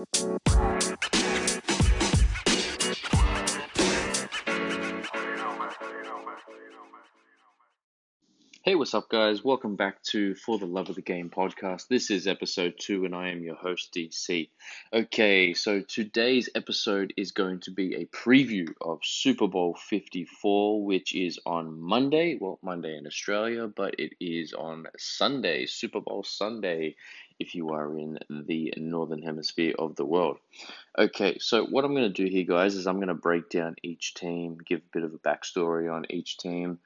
Hey, what's up, guys? Welcome back to For the Love of the Game podcast. This is episode two, and I am your host, DC. Okay, so today's episode is going to be a preview of Super Bowl 54, which is on Monday. Well, Monday in Australia, but it is on Sunday, Super Bowl Sunday, if you are in the northern hemisphere of the world. Okay, so what I'm going to do here, guys, is I'm going to break down each team, give a bit of a backstory on each team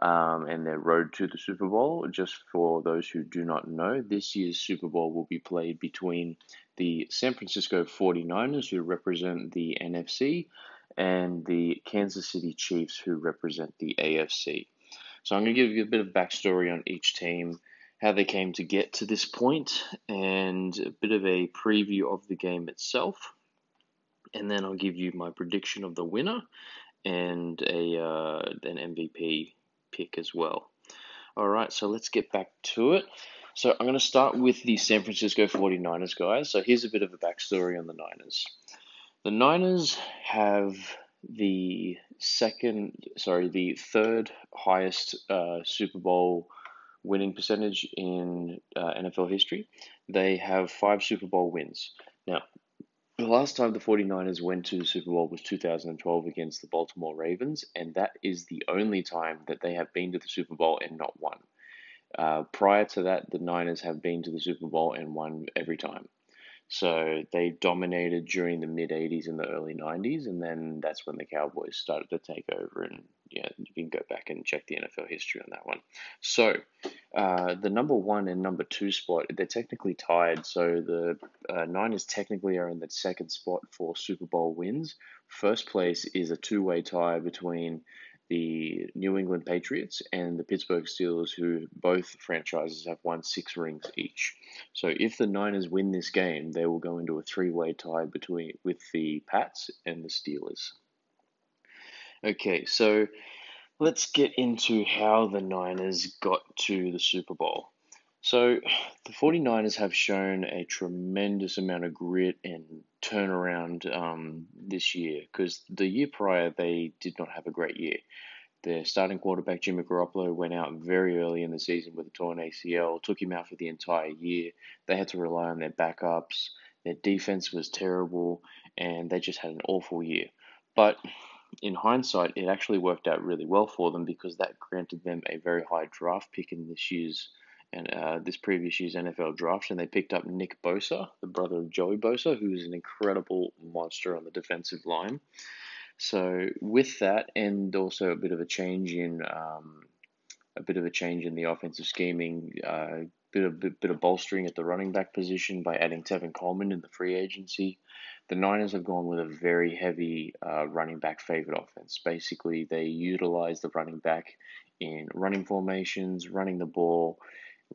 um, and their road to the Super Bowl. Just for those who do not know, this year's Super Bowl will be played between the San Francisco 49ers, who represent the NFC, and the Kansas City Chiefs, who represent the AFC. So I'm going to give you a bit of backstory on each team, how they came to get to this point, and a bit of a preview of the game itself. And then I'll give you my prediction of the winner and a uh, an MVP pick as well. All right, so let's get back to it. So I'm going to start with the San Francisco 49ers, guys. So here's a bit of a backstory on the Niners. The Niners have the second, sorry, the third highest uh, Super Bowl winning percentage in uh, NFL history. They have five Super Bowl wins. Now, the last time the 49ers went to the Super Bowl was 2012 against the Baltimore Ravens, and that is the only time that they have been to the Super Bowl and not won. Uh, prior to that, the Niners have been to the Super Bowl and won every time. So they dominated during the mid 80s and the early 90s, and then that's when the Cowboys started to take over. And yeah, you can go back and check the NFL history on that one. So uh, the number one and number two spot, they're technically tied. So the uh, Niners technically are in the second spot for Super Bowl wins. First place is a two way tie between the New England Patriots and the Pittsburgh Steelers, who both franchises have won six rings each. So if the Niners win this game, they will go into a three-way tie between with the Pats and the Steelers. Okay, so let's get into how the Niners got to the Super Bowl. So, the 49ers have shown a tremendous amount of grit and turnaround um, this year because the year prior they did not have a great year. Their starting quarterback, Jimmy Garoppolo, went out very early in the season with a torn ACL, took him out for the entire year. They had to rely on their backups. Their defense was terrible, and they just had an awful year. But in hindsight, it actually worked out really well for them because that granted them a very high draft pick in this year's and uh, this previous year's NFL draft, and they picked up Nick Bosa, the brother of Joey Bosa, who is an incredible monster on the defensive line. So with that, and also a bit of a change in um, a bit of a change in the offensive scheming, uh, bit of bit, bit of bolstering at the running back position by adding Tevin Coleman in the free agency. The Niners have gone with a very heavy uh, running back favored offense. Basically, they utilize the running back in running formations, running the ball,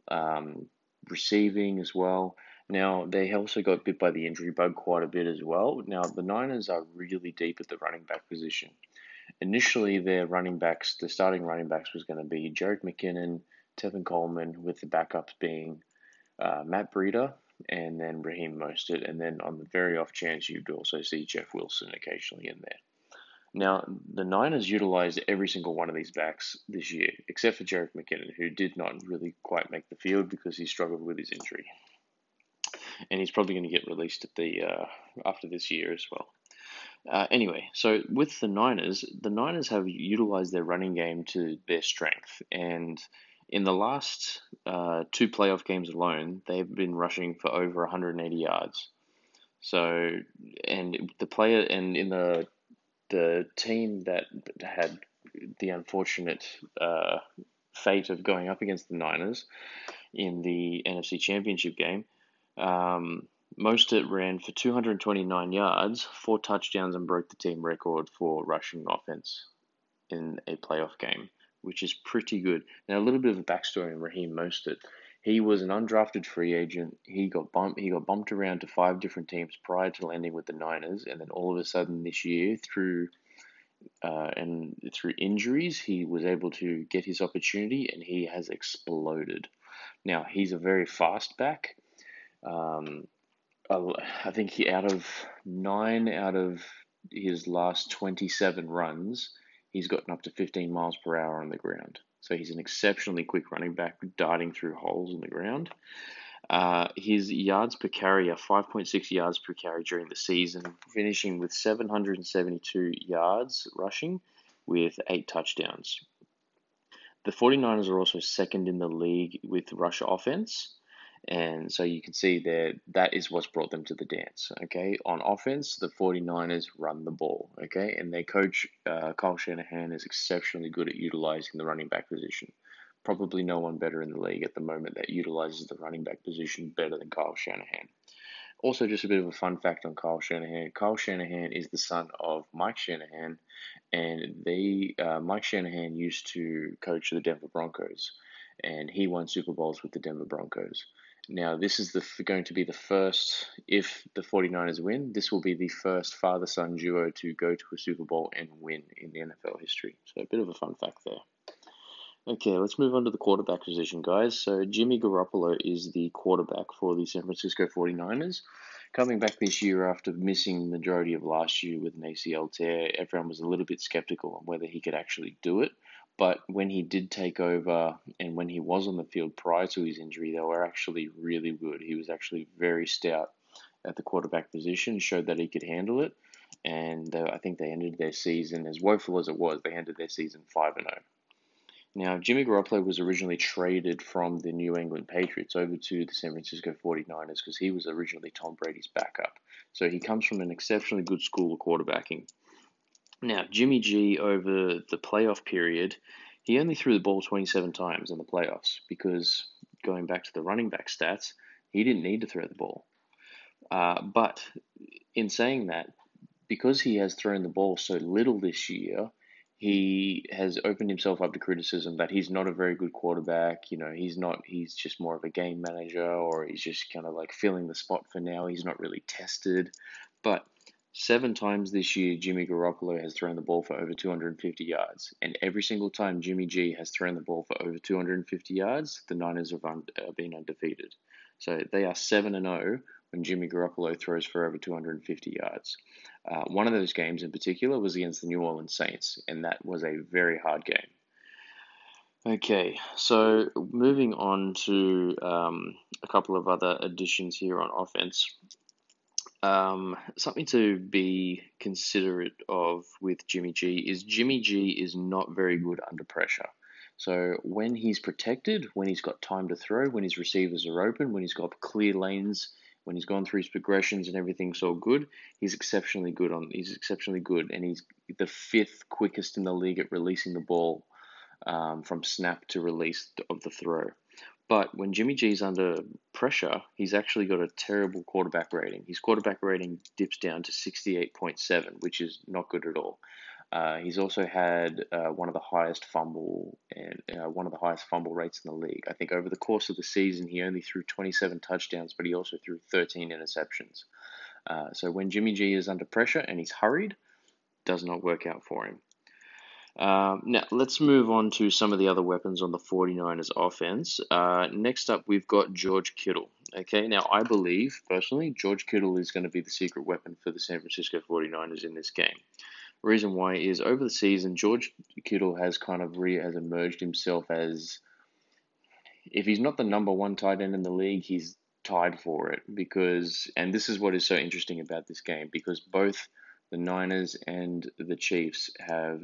um, receiving as well. Now, they also got bit by the injury bug quite a bit as well. Now, the Niners are really deep at the running back position. Initially, their running backs, the starting running backs, was going to be Jerick McKinnon, Tevin Coleman, with the backups being uh, Matt Breida and then Raheem Mostert. And then on the very off chance, you'd also see Jeff Wilson occasionally in there. Now, the Niners utilized every single one of these backs this year, except for Jerick McKinnon, who did not really quite make the field because he struggled with his injury. And he's probably going to get released at the uh, after this year as well. Uh, anyway, so with the Niners, the Niners have utilized their running game to their strength, and in the last uh, two playoff games alone, they've been rushing for over 180 yards. So, and the player, and in the the team that had the unfortunate uh, fate of going up against the Niners in the NFC Championship game, um, Mostert ran for 229 yards, four touchdowns, and broke the team record for rushing offense in a playoff game, which is pretty good. Now, a little bit of a backstory on Raheem Mostert. He was an undrafted free agent. He got bumped. He got bumped around to five different teams prior to landing with the Niners, and then all of a sudden this year, through uh, and through injuries, he was able to get his opportunity, and he has exploded. Now he's a very fast back. Um, I think he out of nine out of his last 27 runs, he's gotten up to 15 miles per hour on the ground. So he's an exceptionally quick running back, darting through holes in the ground. Uh, his yards per carry are 5.6 yards per carry during the season, finishing with 772 yards rushing with eight touchdowns. The 49ers are also second in the league with rush offense. And so you can see there that is what's brought them to the dance. Okay, on offense, the 49ers run the ball. Okay, and their coach uh, Kyle Shanahan is exceptionally good at utilizing the running back position. Probably no one better in the league at the moment that utilizes the running back position better than Kyle Shanahan. Also, just a bit of a fun fact on Kyle Shanahan. Kyle Shanahan is the son of Mike Shanahan, and they uh, Mike Shanahan used to coach the Denver Broncos, and he won Super Bowls with the Denver Broncos. Now, this is the going to be the first, if the 49ers win, this will be the first father son duo to go to a Super Bowl and win in the NFL history. So, a bit of a fun fact there. Okay, let's move on to the quarterback position, guys. So, Jimmy Garoppolo is the quarterback for the San Francisco 49ers. Coming back this year after missing the majority of last year with an ACL tear, everyone was a little bit skeptical on whether he could actually do it. But when he did take over and when he was on the field prior to his injury, they were actually really good. He was actually very stout at the quarterback position, showed that he could handle it. And uh, I think they ended their season, as woeful as it was, they ended their season 5 0. Now, Jimmy Garoppolo was originally traded from the New England Patriots over to the San Francisco 49ers because he was originally Tom Brady's backup. So he comes from an exceptionally good school of quarterbacking. Now, Jimmy G over the playoff period, he only threw the ball 27 times in the playoffs because going back to the running back stats, he didn't need to throw the ball. Uh, but in saying that, because he has thrown the ball so little this year, he has opened himself up to criticism that he's not a very good quarterback. You know, he's not, he's just more of a game manager or he's just kind of like filling the spot for now. He's not really tested. But Seven times this year, Jimmy Garoppolo has thrown the ball for over 250 yards, and every single time Jimmy G has thrown the ball for over 250 yards, the Niners have un- uh, been undefeated. So they are 7 and 0 when Jimmy Garoppolo throws for over 250 yards. Uh, one of those games in particular was against the New Orleans Saints, and that was a very hard game. Okay, so moving on to um, a couple of other additions here on offense. Um, something to be considerate of with Jimmy G is Jimmy G is not very good under pressure. So when he's protected, when he's got time to throw, when his receivers are open, when he's got clear lanes, when he's gone through his progressions and everything's all good, he's exceptionally good on. He's exceptionally good, and he's the fifth quickest in the league at releasing the ball um, from snap to release of the throw. But when Jimmy G's under pressure, he's actually got a terrible quarterback rating. His quarterback rating dips down to 68.7, which is not good at all. Uh, he's also had uh, one of the highest fumble and uh, one of the highest fumble rates in the league. I think over the course of the season, he only threw 27 touchdowns, but he also threw 13 interceptions. Uh, so when Jimmy G is under pressure and he's hurried, does not work out for him. Um, now, let's move on to some of the other weapons on the 49ers offense. Uh, next up, we've got George Kittle. Okay, now I believe, personally, George Kittle is going to be the secret weapon for the San Francisco 49ers in this game. Reason why is over the season, George Kittle has kind of re has emerged himself as if he's not the number one tight end in the league, he's tied for it because, and this is what is so interesting about this game because both the Niners and the Chiefs have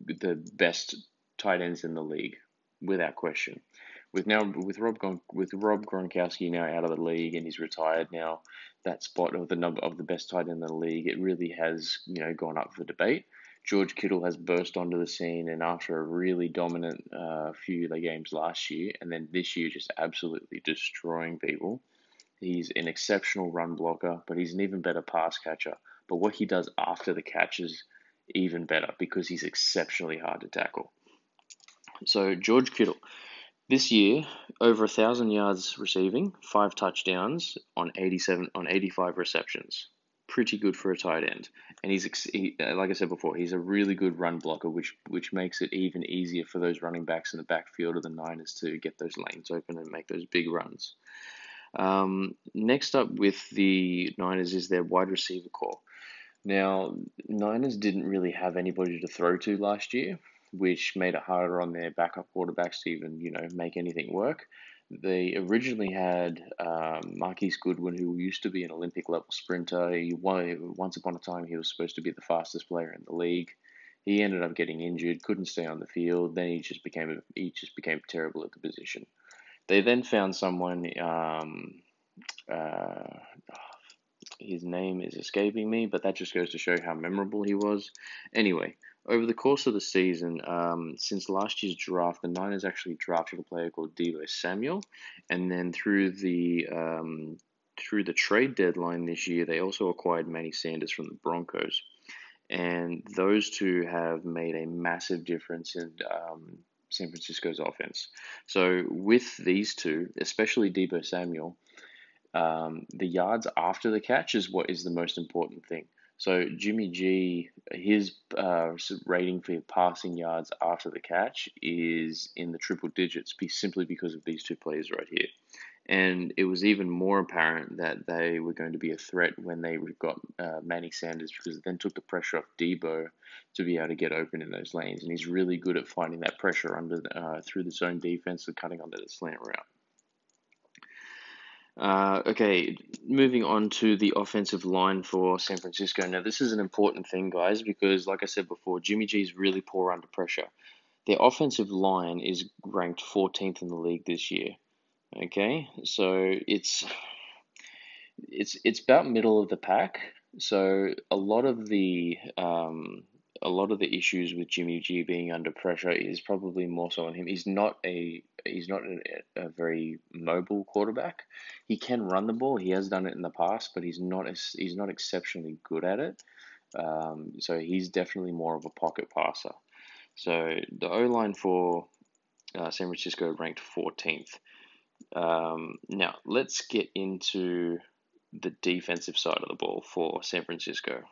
the best tight ends in the league, without question. With now with Rob with Rob Gronkowski now out of the league and he's retired now, that spot of the number of the best tight end in the league, it really has you know gone up for debate. George Kittle has burst onto the scene, and after a really dominant uh, few of games last year, and then this year just absolutely destroying people. He's an exceptional run blocker, but he's an even better pass catcher. But what he does after the catches even better because he's exceptionally hard to tackle. So George Kittle, this year over a thousand yards receiving, five touchdowns on eighty-seven on eighty-five receptions. Pretty good for a tight end, and he's he, like I said before, he's a really good run blocker, which which makes it even easier for those running backs in the backfield of the Niners to get those lanes open and make those big runs. Um, next up with the Niners is their wide receiver corps. Now, Niners didn't really have anybody to throw to last year, which made it harder on their backup quarterbacks to even, you know, make anything work. They originally had um, Marquise Goodwin, who used to be an Olympic level sprinter. He once upon a time he was supposed to be the fastest player in the league. He ended up getting injured, couldn't stay on the field. Then he just became he just became terrible at the position. They then found someone. Um, uh, his name is escaping me, but that just goes to show how memorable he was. Anyway, over the course of the season, um, since last year's draft, the Niners actually drafted a player called Deebo Samuel, and then through the um, through the trade deadline this year, they also acquired Manny Sanders from the Broncos, and those two have made a massive difference in um, San Francisco's offense. So with these two, especially Deebo Samuel, um, the yards after the catch is what is the most important thing. So Jimmy G, his uh, rating for passing yards after the catch is in the triple digits, simply because of these two players right here. And it was even more apparent that they were going to be a threat when they got uh, Manny Sanders because it then took the pressure off Deebo to be able to get open in those lanes. And he's really good at finding that pressure under uh, through the zone defense and cutting under the slant route. Uh, okay, moving on to the offensive line for San Francisco. Now, this is an important thing, guys, because, like I said before, Jimmy G is really poor under pressure. Their offensive line is ranked 14th in the league this year. Okay, so it's it's it's about middle of the pack. So a lot of the um, a lot of the issues with Jimmy G being under pressure is probably more so on him. He's not a he's not a, a, very mobile quarterback. He can run the ball. He has done it in the past, but he's not he's not exceptionally good at it. Um, so he's definitely more of a pocket passer. So the O line for uh, San Francisco ranked 14th. Um, now let's get into the defensive side of the ball for San Francisco.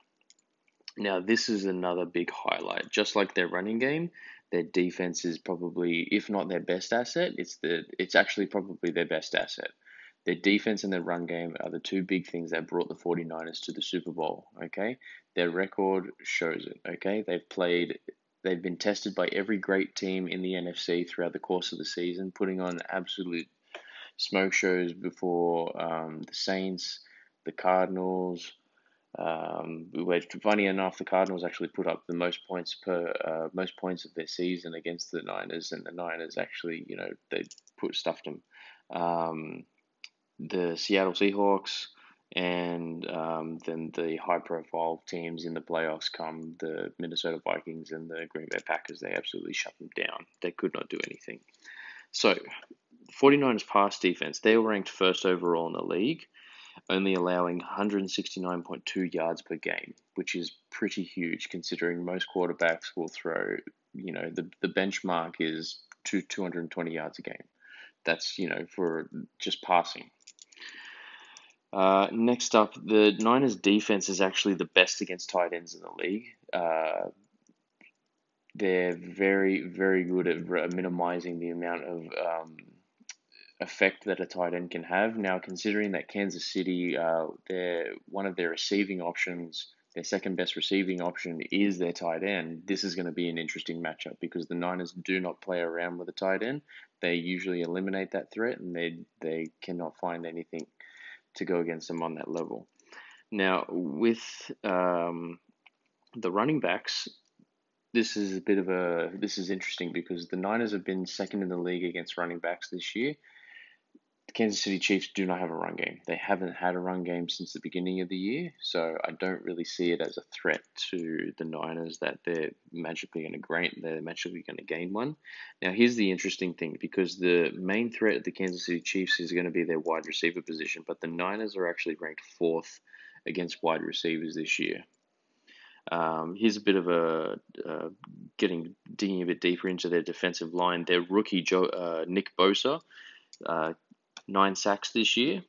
Now, this is another big highlight. Just like their running game, their defense is probably, if not their best asset, it's the it's actually probably their best asset. Their defense and their run game are the two big things that brought the 49ers to the Super Bowl, okay? Their record shows it, okay? They've played they've been tested by every great team in the NFC throughout the course of the season, putting on absolute smoke shows before um, the Saints, the Cardinals, um, which, funny enough, the Cardinals actually put up the most points per uh, most points of their season against the Niners, and the Niners actually, you know, they put stuffed them. Um, the Seattle Seahawks and um, then the high-profile teams in the playoffs come the Minnesota Vikings and the Green Bay Packers. They absolutely shut them down. They could not do anything. So, 49ers pass defense, they were ranked first overall in the league only allowing 169.2 yards per game, which is pretty huge considering most quarterbacks will throw, you know, the, the benchmark is two, 220 yards a game. That's, you know, for just passing. Uh, next up, the Niners defense is actually the best against tight ends in the league. Uh, they're very, very good at minimizing the amount of um, effect that a tight end can have. Now, considering that Kansas City, uh, their one of their receiving options, their second best receiving option is their tight end. This is going to be an interesting matchup because the Niners do not play around with a tight end. They usually eliminate that threat, and they they cannot find anything to go against them on that level. Now, with um, the running backs, this is a bit of a this is interesting because the Niners have been second in the league against running backs this year, the Kansas City Chiefs do not have a run game. They haven't had a run game since the beginning of the year, so I don't really see it as a threat to the Niners that they're magically going to gain. They're magically going to gain one. Now, here's the interesting thing: because the main threat of the Kansas City Chiefs is going to be their wide receiver position, but the Niners are actually ranked fourth against wide receivers this year. Um, here's a bit of a uh, getting digging a bit deeper into their defensive line. Their rookie uh, Nick Bosa uh, nine sacks this year.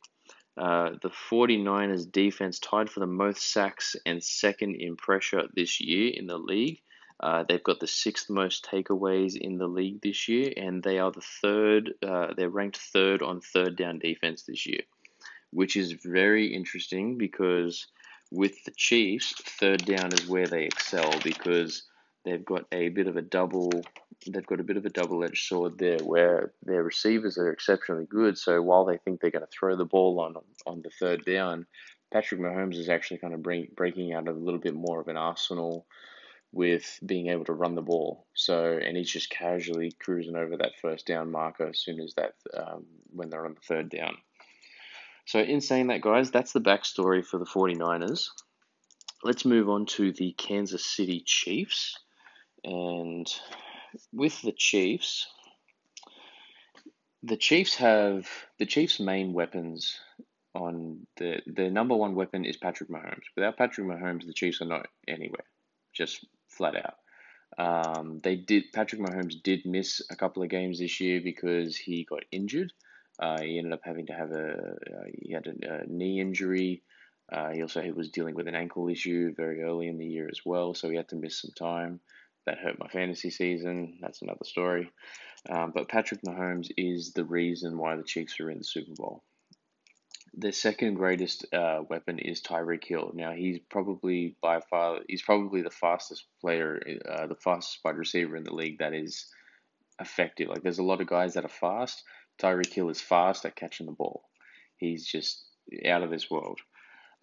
Uh, the 49ers defense tied for the most sacks and second in pressure this year in the league. Uh, they've got the sixth most takeaways in the league this year, and they are the third. Uh, they're ranked third on third down defense this year. which is very interesting because with the Chiefs, third down is where they excel because they've got a bit of a double they've got a bit of a double-edged sword there where their receivers are exceptionally good so while they think they're going to throw the ball on on the third down Patrick Mahomes is actually kind of bring, breaking out of a little bit more of an arsenal with being able to run the ball. So, and he's just casually cruising over that first down marker as soon as that, um, when they're on the third down. So, in saying that, guys, that's the backstory for the 49ers. Let's move on to the Kansas City Chiefs. And with the Chiefs, the Chiefs have the Chiefs' main weapons on the the number one weapon is Patrick Mahomes. Without Patrick Mahomes, the Chiefs are not anywhere, just flat out. Um, they did Patrick Mahomes did miss a couple of games this year because he got injured. Uh, he ended up having to have a uh, he had a, a knee injury. Uh, he also he was dealing with an ankle issue very early in the year as well, so he had to miss some time. That hurt my fantasy season. That's another story. Um, but Patrick Mahomes is the reason why the Chiefs are in the Super Bowl the second greatest uh, weapon is Tyreek Hill. Now he's probably by far he's probably the fastest player, uh, the fastest wide receiver in the league that is effective. Like there's a lot of guys that are fast. Tyreek Hill is fast at catching the ball. He's just out of this world.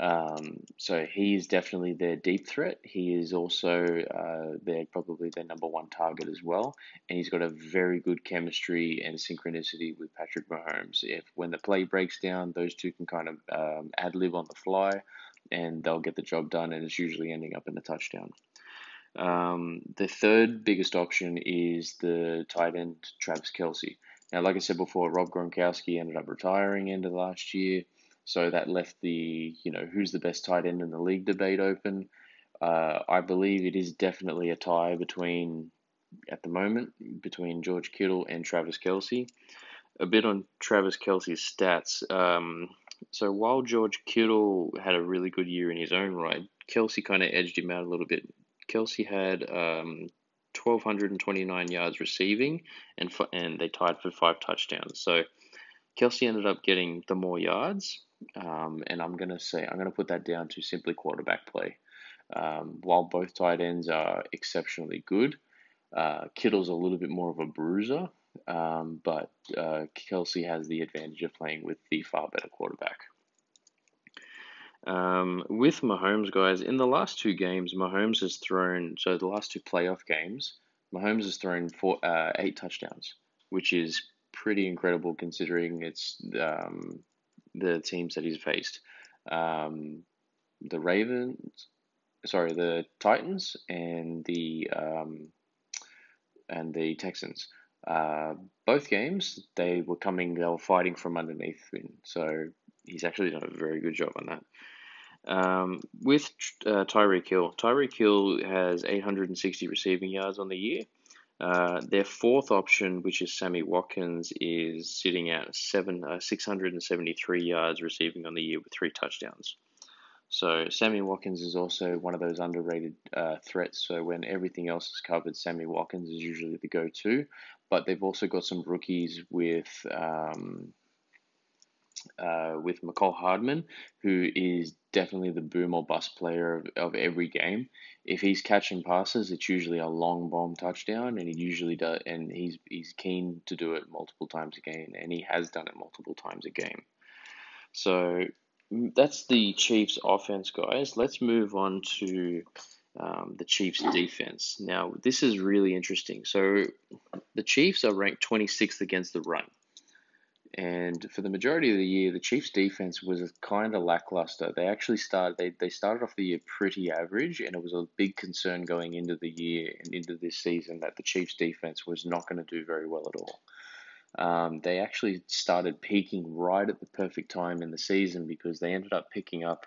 Um, so he is definitely their deep threat. He is also uh, their probably their number one target as well, and he's got a very good chemistry and synchronicity with Patrick Mahomes. If when the play breaks down, those two can kind of um, ad lib on the fly, and they'll get the job done, and it's usually ending up in a touchdown. Um, the third biggest option is the tight end Travis Kelce. Now, like I said before, Rob Gronkowski ended up retiring end of last year. So that left the, you know, who's the best tight end in the league debate open. Uh, I believe it is definitely a tie between, at the moment, between George Kittle and Travis Kelce. A bit on Travis Kelce's stats. Um, so while George Kittle had a really good year in his own right, Kelce kind of edged him out a little bit. Kelce had um, 1,229 yards receiving, and and they tied for five touchdowns. So Kelce ended up getting the more yards, um, and I'm going to say, I'm going to put that down to simply quarterback play. Um, while both tight ends are exceptionally good, uh, Kittle's a little bit more of a bruiser, um, but uh, Kelce has the advantage of playing with the far better quarterback. Um, with Mahomes, guys, in the last two games, Mahomes has thrown, so the last two playoff games, Mahomes has thrown four, uh, eight touchdowns, which is pretty incredible considering it's um, the teams that he's faced. Um, the Ravens, sorry, the Titans and the um, and the Texans. Uh, both games they were coming, they were fighting from underneath. So he's actually done a very good job on that. Um, with uh, Tyreek Hill, Tyreek Hill has 860 receiving yards on the year. Uh, their fourth option, which is Sammy Watkins, is sitting at seven uh, 673 yards receiving on the year with three touchdowns. So Sammy Watkins is also one of those underrated uh, threats. So when everything else is covered, Sammy Watkins is usually the go-to. But they've also got some rookies with um, uh, with Mecole Hardman, who is definitely the boom or bust player of, of every game. If he's catching passes, it's usually a long bomb touchdown, and he usually does, and he's he's keen to do it multiple times a game, and he has done it multiple times a game. So mm, that's the Chiefs' offense, guys. Let's move on to um, the Chiefs' defense. Now, this is really interesting. So the Chiefs are ranked 26th against the run. And for the majority of the year, the Chiefs' defense was kind of lackluster. They actually started they, they started off the year pretty average, and it was a big concern going into the year and into this season that the Chiefs' defense was not going to do very well at all. Um, they actually started peaking right at the perfect time in the season because they ended up picking up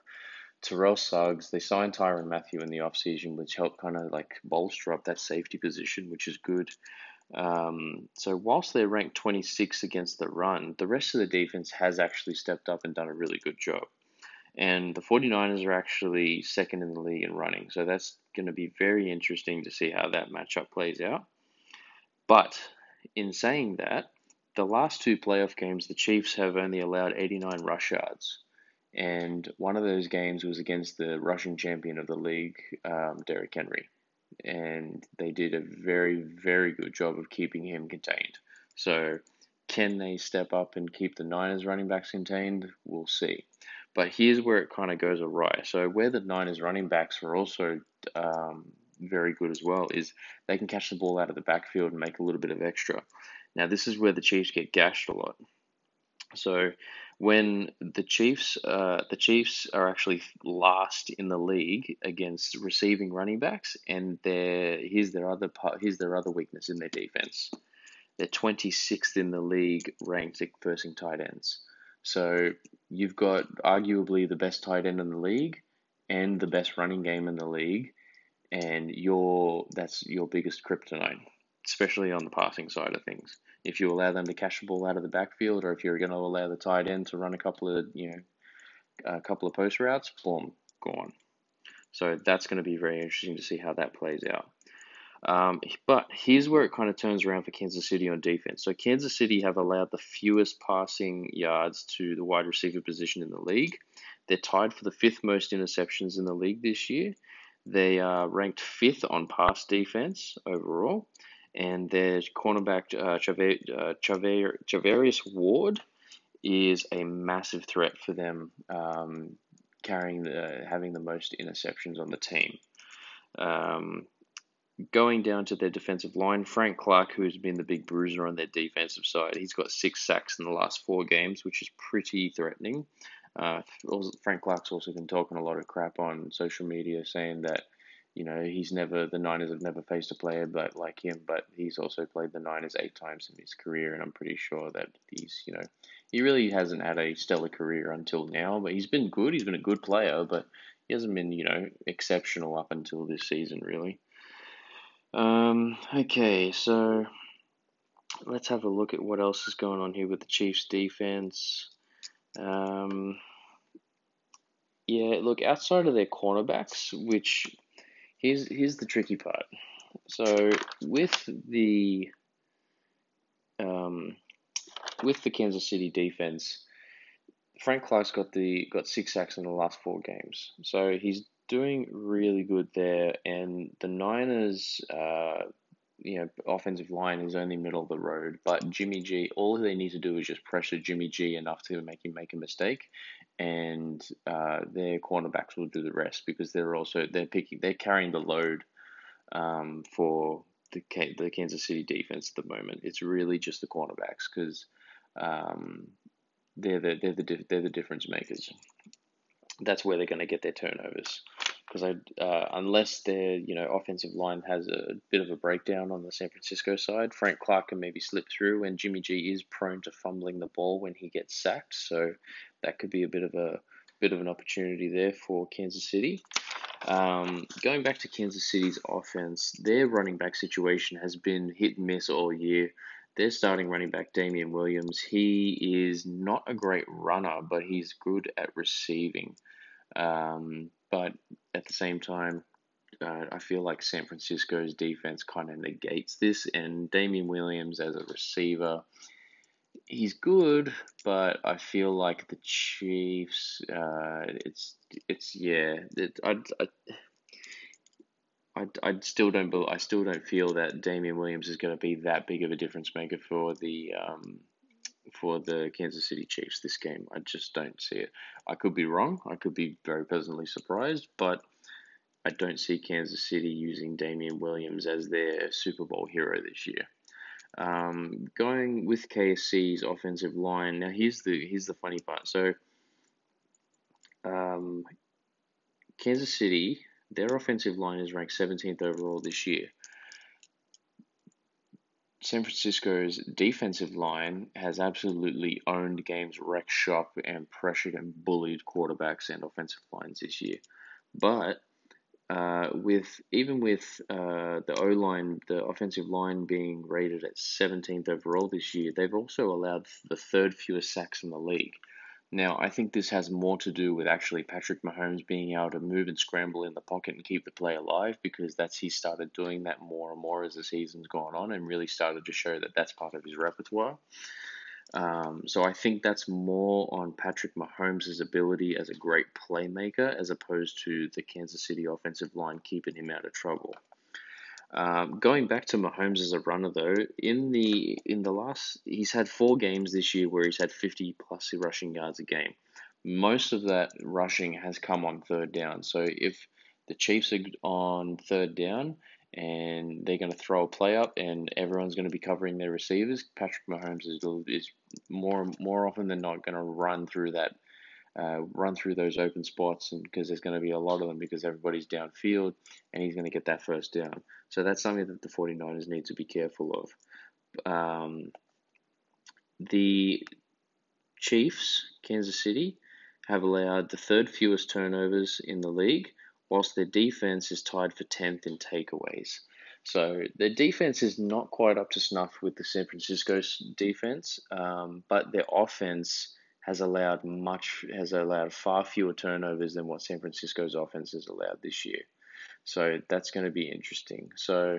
Terrell Suggs. They signed Tyrann Mathieu in the offseason, which helped kind of like bolster up that safety position, which is good. Um, so whilst they're ranked 26 against the run, the rest of the defense has actually stepped up and done a really good job. And the 49ers are actually second in the league in running. So that's going to be very interesting to see how that matchup plays out. But in saying that, the last two playoff games, the Chiefs have only allowed 89 rush yards. and one of those games was against the rushing champion of the league, um, Derrick Henry, and they did a very very good job of keeping him contained. So can they step up and keep the Niners running backs contained? We'll see. But here's where it kind of goes awry. So where the Niners running backs are also um, very good as well is they can catch the ball out of the backfield and make a little bit of extra. Now this is where the Chiefs get gashed a lot. So when the Chiefs, uh, the Chiefs are actually last in the league against receiving running backs, and their here's their other part, here's their other weakness in their defense. They're 26th in the league ranked at versing tight ends. So you've got arguably the best tight end in the league and the best running game in the league, and your that's your biggest kryptonite, especially on the passing side of things. If you allow them to catch the ball out of the backfield, or if you're going to allow the tight end to run a couple of you know a couple of post routes, boom, gone. So that's going to be very interesting to see how that plays out. Um, but here's where it kind of turns around for Kansas City on defense. So Kansas City have allowed the fewest passing yards to the wide receiver position in the league. They're tied for the fifth most interceptions in the league this year. They are ranked fifth on pass defense overall, and their cornerback uh, uh Charvarius Ward is a massive threat for them, um, carrying the having the most interceptions on the team. Um, going down to their defensive line, Frank Clark, who's been the big bruiser on their defensive side, he's got six sacks in the last four games, which is pretty threatening. Uh, Frank Clark's also been talking a lot of crap on social media, saying that you know he's never the Niners have never faced a player but like him, but he's also played the Niners eight times in his career, and I'm pretty sure that he's you know he really hasn't had a stellar career until now, but he's been good. He's been a good player, but he hasn't been you know exceptional up until this season really. Um, okay, so let's have a look at what else is going on here with the Chiefs defense. Um, yeah, look, outside of their cornerbacks, which here's here's the tricky part. So with the um, with the Kansas City defense, Frank Clark's got the got six sacks in the last four games. So he's doing really good there, and the Niners, uh, you know, offensive line is only middle of the road. But Jimmy G, all they need to do is just pressure Jimmy G enough to make him make a mistake, and uh, their cornerbacks will do the rest because they're also they're picking they're carrying the load um, for the the Kansas City defense at the moment. It's really just the cornerbacks because. Um, they're the they're the they're the difference makers that's where they're going to get their turnovers. Because uh, unless their you know offensive line has a bit of a breakdown on the San Francisco side, Frank Clark can maybe slip through, and Jimmy G is prone to fumbling the ball when he gets sacked. So that could be a bit of a bit of an opportunity there for Kansas City. Um, going back to Kansas City's offense, their running back situation has been hit and miss all year. Their starting running back, Damien Williams, he is not a great runner, but he's good at receiving. Um, but at the same time, uh, I feel like San Francisco's defense kind of negates this, and Damien Williams as a receiver, he's good, but I feel like the Chiefs, uh, it's it's yeah, it, I, I I, I still don't I still don't feel that Damien Williams is going to be that big of a difference maker for the um, for the Kansas City Chiefs this game. I just don't see it. I could be wrong. I could be very pleasantly surprised, but I don't see Kansas City using Damien Williams as their Super Bowl hero this year. Um, going with KSC's offensive line. Now here's the here's the funny part. So um, Kansas City their offensive line is ranked 17th overall this year. San Francisco's defensive line has absolutely owned games, wrecked shop, and pressured and bullied quarterbacks and offensive lines this year. But uh, with even with uh, the O line, the offensive line being rated at 17th overall this year, they've also allowed the third fewest sacks in the league. Now, I think this has more to do with actually Patrick Mahomes being able to move and scramble in the pocket and keep the play alive because that's he started doing that more and more as the season's gone on and really started to show that that's part of his repertoire. Um, so I think that's more on Patrick Mahomes' ability as a great playmaker as opposed to the Kansas City offensive line keeping him out of trouble. Um, going back to Mahomes as a runner though, in the in the last he's had four games this year where he's had 50 plus rushing yards a game. Most of that rushing has come on third down. So if the Chiefs are on third down and they're going to throw a play up, and everyone's going to be covering their receivers. Patrick Mahomes is is more more often than not going to run through that, uh, run through those open spots, and because there's going to be a lot of them because everybody's downfield, and he's going to get that first down. So that's something that the 49ers need to be careful of. Um, the Chiefs, Kansas City, have allowed the third fewest turnovers in the league whilst their defense is tied for 10th in takeaways. So their defense is not quite up to snuff with the San Francisco defense, um, but their offense has allowed much has allowed far fewer turnovers than what San Francisco's offense has allowed this year. So that's going to be interesting. So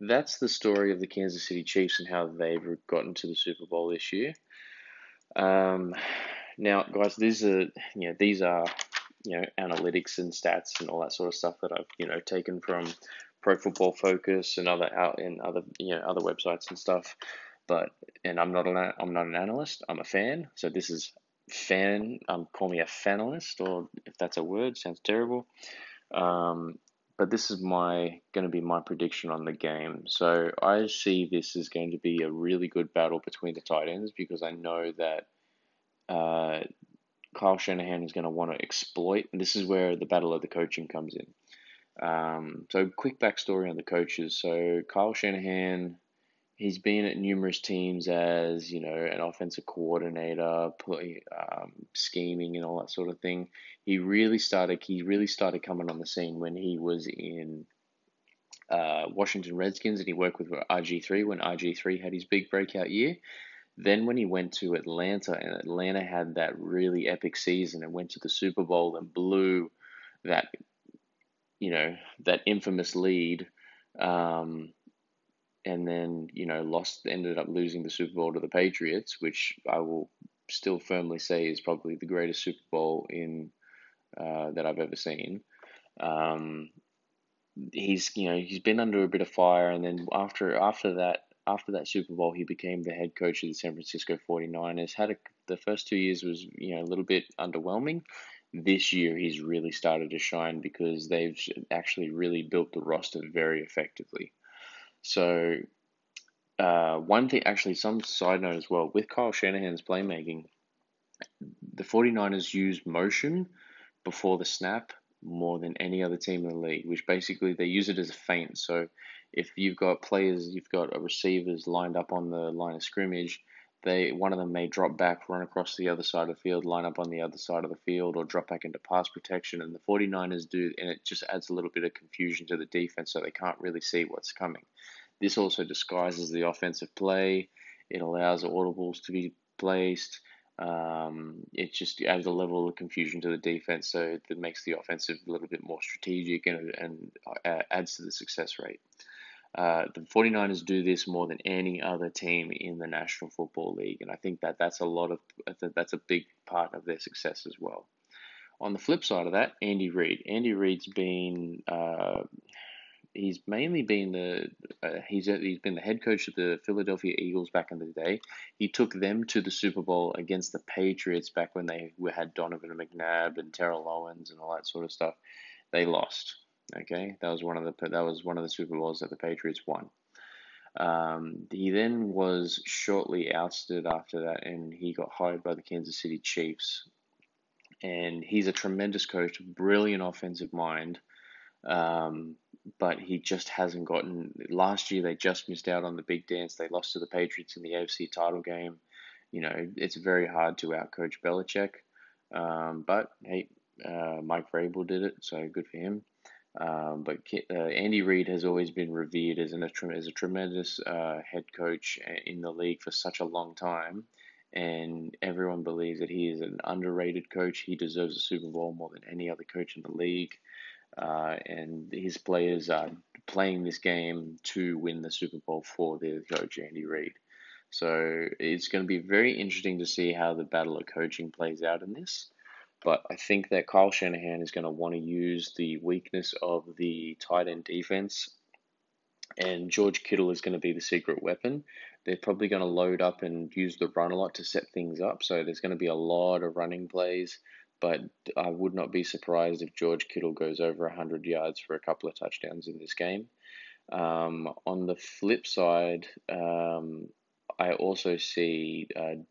that's the story of the Kansas City Chiefs and how they've gotten to the Super Bowl this year. Um, now, guys, these are you know these are you know analytics and stats and all that sort of stuff that I've you know taken from Pro Football Focus and other out in other you know other websites and stuff. But and I'm not an I'm not an analyst. I'm a fan. So this is fan. Um, call me a fanalist, or if that's a word, sounds terrible. Um, but this is my going to be my prediction on the game. So I see this is going to be a really good battle between the tight ends because I know that uh, Kyle Shanahan is going to want to exploit. And this is where the battle of the coaching comes in. Um, so, quick backstory on the coaches. So, Kyle Shanahan, he's been at numerous teams as you know an offensive coordinator, play, um, scheming and all that sort of thing. He really started. He really started coming on the scene when he was in uh, Washington Redskins, and he worked with RG three when RG three had his big breakout year. Then when he went to Atlanta and Atlanta had that really epic season and went to the Super Bowl and blew that, you know, that infamous lead, um, and then you know lost, ended up losing the Super Bowl to the Patriots, which I will still firmly say is probably the greatest Super Bowl in uh, that I've ever seen. Um, he's you know he's been under a bit of fire, and then after after that after that Super Bowl, he became the head coach of the San Francisco 49ers. Had a, the first two years was you know a little bit underwhelming. This year, he's really started to shine because they've actually really built the roster very effectively. So, uh, one thing, actually, some side note as well with Kyle Shanahan's playmaking, the 49ers use motion before the snap more than any other team in the league, which basically they use it as a feint. So if you've got players, you've got receivers lined up on the line of scrimmage, they one of them may drop back, run across the other side of the field, line up on the other side of the field, or drop back into pass protection. And the 49ers do, and it just adds a little bit of confusion to the defense so they can't really see what's coming. This also disguises the offensive play. It allows audibles to be placed. Um, it just adds a level of confusion to the defense, so it makes the offensive a little bit more strategic and, and uh, adds to the success rate. Uh, the 49ers do this more than any other team in the National Football League, and I think that that's a lot of that's a big part of their success as well. On the flip side of that, Andy Reid. Andy Reid's been uh, he's mainly been the uh, he's he's been the head coach of the Philadelphia Eagles back in the day. He took them to the Super Bowl against the Patriots back when they had Donovan McNabb and Terrell Owens and all that sort of stuff. They lost. Okay, that was one of the that was one of the Super Bowls that the Patriots won. Um, he then was shortly ousted after that, and he got hired by the Kansas City Chiefs. And he's a tremendous coach, brilliant offensive mind, um, but he just hasn't gotten. Last year, they just missed out on the big dance. They lost to the Patriots in the AFC title game. You know, it's very hard to outcoach Belichick. Um, but hey, uh, Mike Vrabel did it, so good for him. Um, but uh, Andy Reid has always been revered as, an, as a tremendous uh, head coach in the league for such a long time. And everyone believes that he is an underrated coach. He deserves a Super Bowl more than any other coach in the league. Uh, and his players are playing this game to win the Super Bowl for their coach, Andy Reid. So it's going to be very interesting to see how the battle of coaching plays out in this. But I think that Kyle Shanahan is going to want to use the weakness of the tight end defense, and George Kittle is going to be the secret weapon. They're probably going to load up and use the run a lot to set things up. So there's going to be a lot of running plays, but I would not be surprised if George Kittle goes over 100 yards for a couple of touchdowns in this game. Um, on the flip side, um, I also see uh,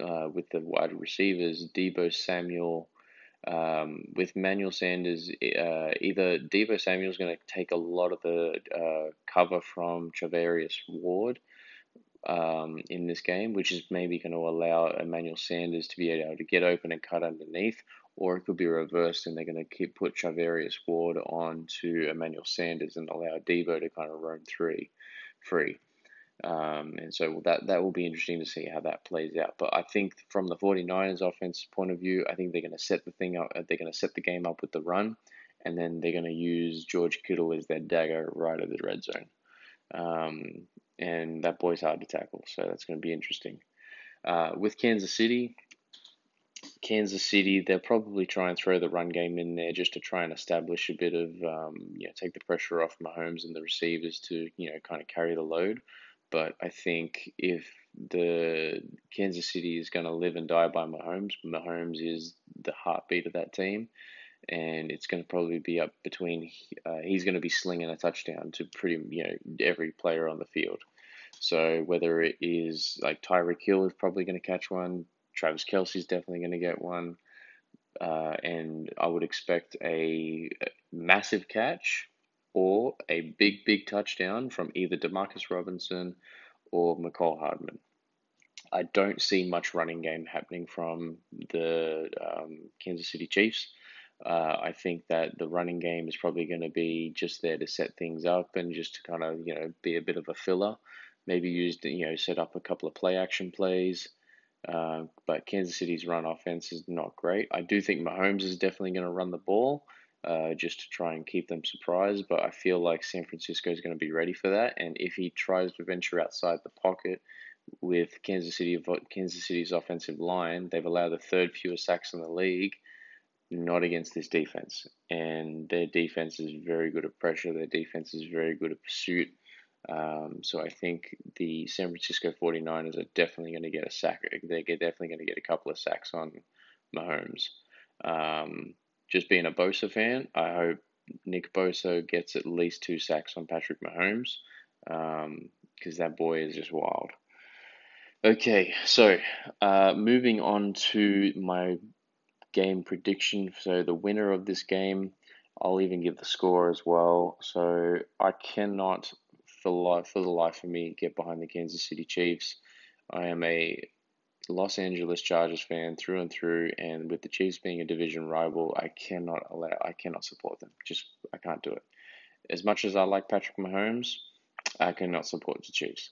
uh, with the wide receivers, Deebo Samuel. Um, with Manuel Sanders, uh, either Deebo Samuel is going to take a lot of the uh, cover from Charvarius Ward um, in this game, which is maybe going to allow Emmanuel Sanders to be able to get open and cut underneath, or it could be reversed and they're going to keep put Charvarius Ward on to Emmanuel Sanders and allow Deebo to kind of roam through free. Um, and so that that will be interesting to see how that plays out. But I think from the 49ers offense point of view, I think they're going to set the thing up. They're going to set the game up with the run, and then they're going to use George Kittle as their dagger right at the red zone. Um, and that boy's hard to tackle, so that's going to be interesting. Uh, with Kansas City, Kansas City, they'll probably try and throw the run game in there just to try and establish a bit of, um, you know, take the pressure off Mahomes and the receivers to, you know, kind of carry the load. But I think if the Kansas City is going to live and die by Mahomes, Mahomes is the heartbeat of that team, and it's going to probably be up between. Uh, he's going to be slinging a touchdown to pretty you know every player on the field. So whether it is like Tyreek Hill is probably going to catch one, Travis Kelce's definitely going to get one, uh, and I would expect a massive catch or a big, big touchdown from either Demarcus Robinson or Mecole Hardman. I don't see much running game happening from the um, Kansas City Chiefs. Uh, I think that the running game is probably going to be just there to set things up and just to kind of you know be a bit of a filler. Maybe used you know set up a couple of play action plays. Uh, but Kansas City's run offense is not great. I do think Mahomes is definitely going to run the ball uh, just to try and keep them surprised. But I feel like San Francisco is going to be ready for that. And if he tries to venture outside the pocket with Kansas City, Kansas City's offensive line, they've allowed the third fewest sacks in the league. Not against this defense. And their defense is very good at pressure. Their defense is very good at pursuit. Um, so I think the San Francisco 49ers are definitely going to get a sack. They're definitely going to get a couple of sacks on Mahomes. Um, just being a Bosa fan, I hope Nick Bosa gets at least two sacks on Patrick Mahomes because um, that boy is just wild. Okay, so uh, moving on to my game prediction. So the winner of this game, I'll even give the score as well. So I cannot, for life, for the life of me, get behind the Kansas City Chiefs. I am a Los Angeles Chargers fan through and through, and with the Chiefs being a division rival, I cannot allow, I cannot support them. Just I can't do it. As much as I like Patrick Mahomes, I cannot support the Chiefs.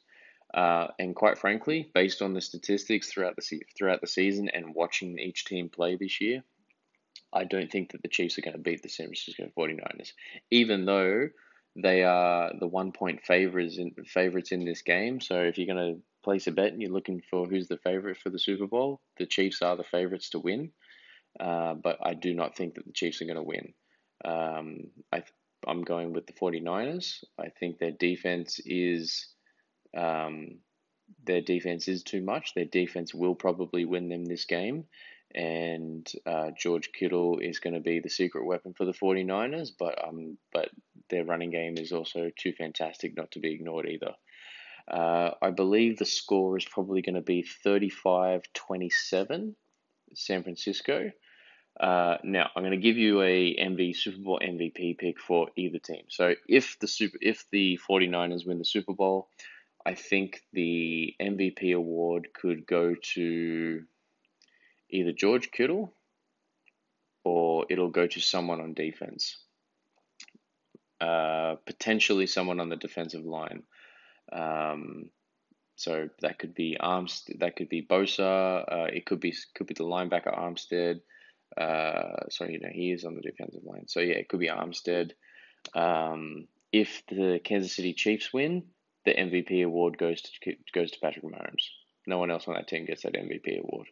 Uh, and quite frankly, based on the statistics throughout the throughout the season and watching each team play this year, I don't think that the Chiefs are going to beat the San Francisco 49ers, even though they are the one point favorites in favorites in this game. So if you're going to place a bet and you're looking for who's the favorite for the Super Bowl, the Chiefs are the favorites to win. Uh, but I do not think that the Chiefs are going to win. Um, I, I'm going with the 49ers. I think their defense is um, their defense is too much. Their defense will probably win them this game. And uh, George Kittle is going to be the secret weapon for the 49ers, but um, but their running game is also too fantastic not to be ignored either. Uh, I believe the score is probably going to be 35 27 San Francisco. Uh, now I'm going to give you a MV Super Bowl MVP pick for either team. So if the super if the 49ers win the Super Bowl, I think the MVP award could go to either George Kittle or it'll go to someone on defense. Uh, potentially someone on the defensive line. Um, so that could be Armstead, that could be Bosa, uh, it could be could be the linebacker Armstead. Uh, sorry, you know he is on the defensive line. So yeah, it could be Armstead. Um, if the Kansas City Chiefs win, the MVP award goes to goes to Patrick Mahomes. No one else on that team gets that MVP award.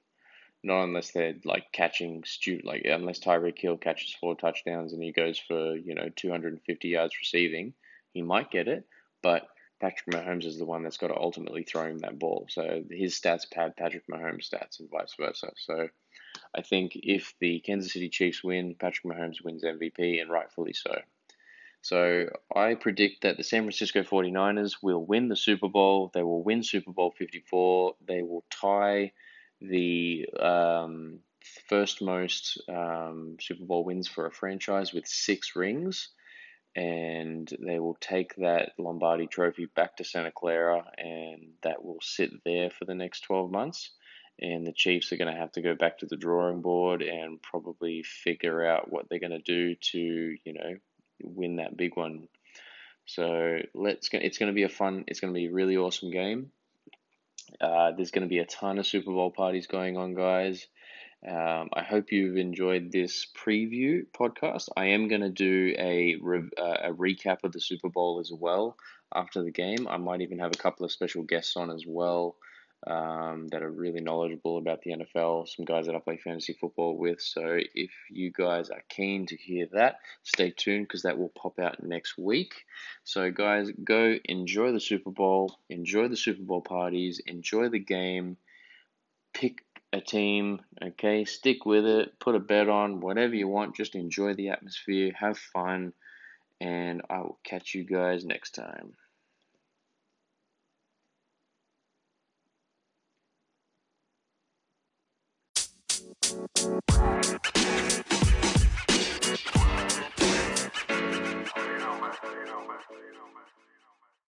Not unless they're like catching stu like unless Tyreek Hill catches four touchdowns and he goes for you know 250 yards receiving, he might get it. But Patrick Mahomes is the one that's got to ultimately throw him that ball. So his stats pad Patrick Mahomes' stats and vice versa. So I think if the Kansas City Chiefs win, Patrick Mahomes wins MVP and rightfully so. So I predict that the San Francisco 49ers will win the Super Bowl. They will win Super Bowl 54. They will tie the um, first most um, Super Bowl wins for a franchise with six rings. And they will take that Lombardi trophy back to Santa Clara, and that will sit there for the next 12 months. And the Chiefs are going to have to go back to the drawing board and probably figure out what they're going to do to, you know, win that big one. So let's go. It's going to be a fun. It's going to be a really awesome game. Uh, there's going to be a ton of Super Bowl parties going on, guys. Um, I hope you've enjoyed this preview podcast. I am going to do a, re- uh, a recap of the Super Bowl as well after the game. I might even have a couple of special guests on as well um, that are really knowledgeable about the NFL, some guys that I play fantasy football with. So if you guys are keen to hear that, stay tuned because that will pop out next week. So, guys, go enjoy the Super Bowl, enjoy the Super Bowl parties, enjoy the game, pick a team, okay? Stick with it, put a bet on, whatever you want. Just enjoy the atmosphere, have fun, and I will catch you guys next time. You know, man. You know, man. You know, man.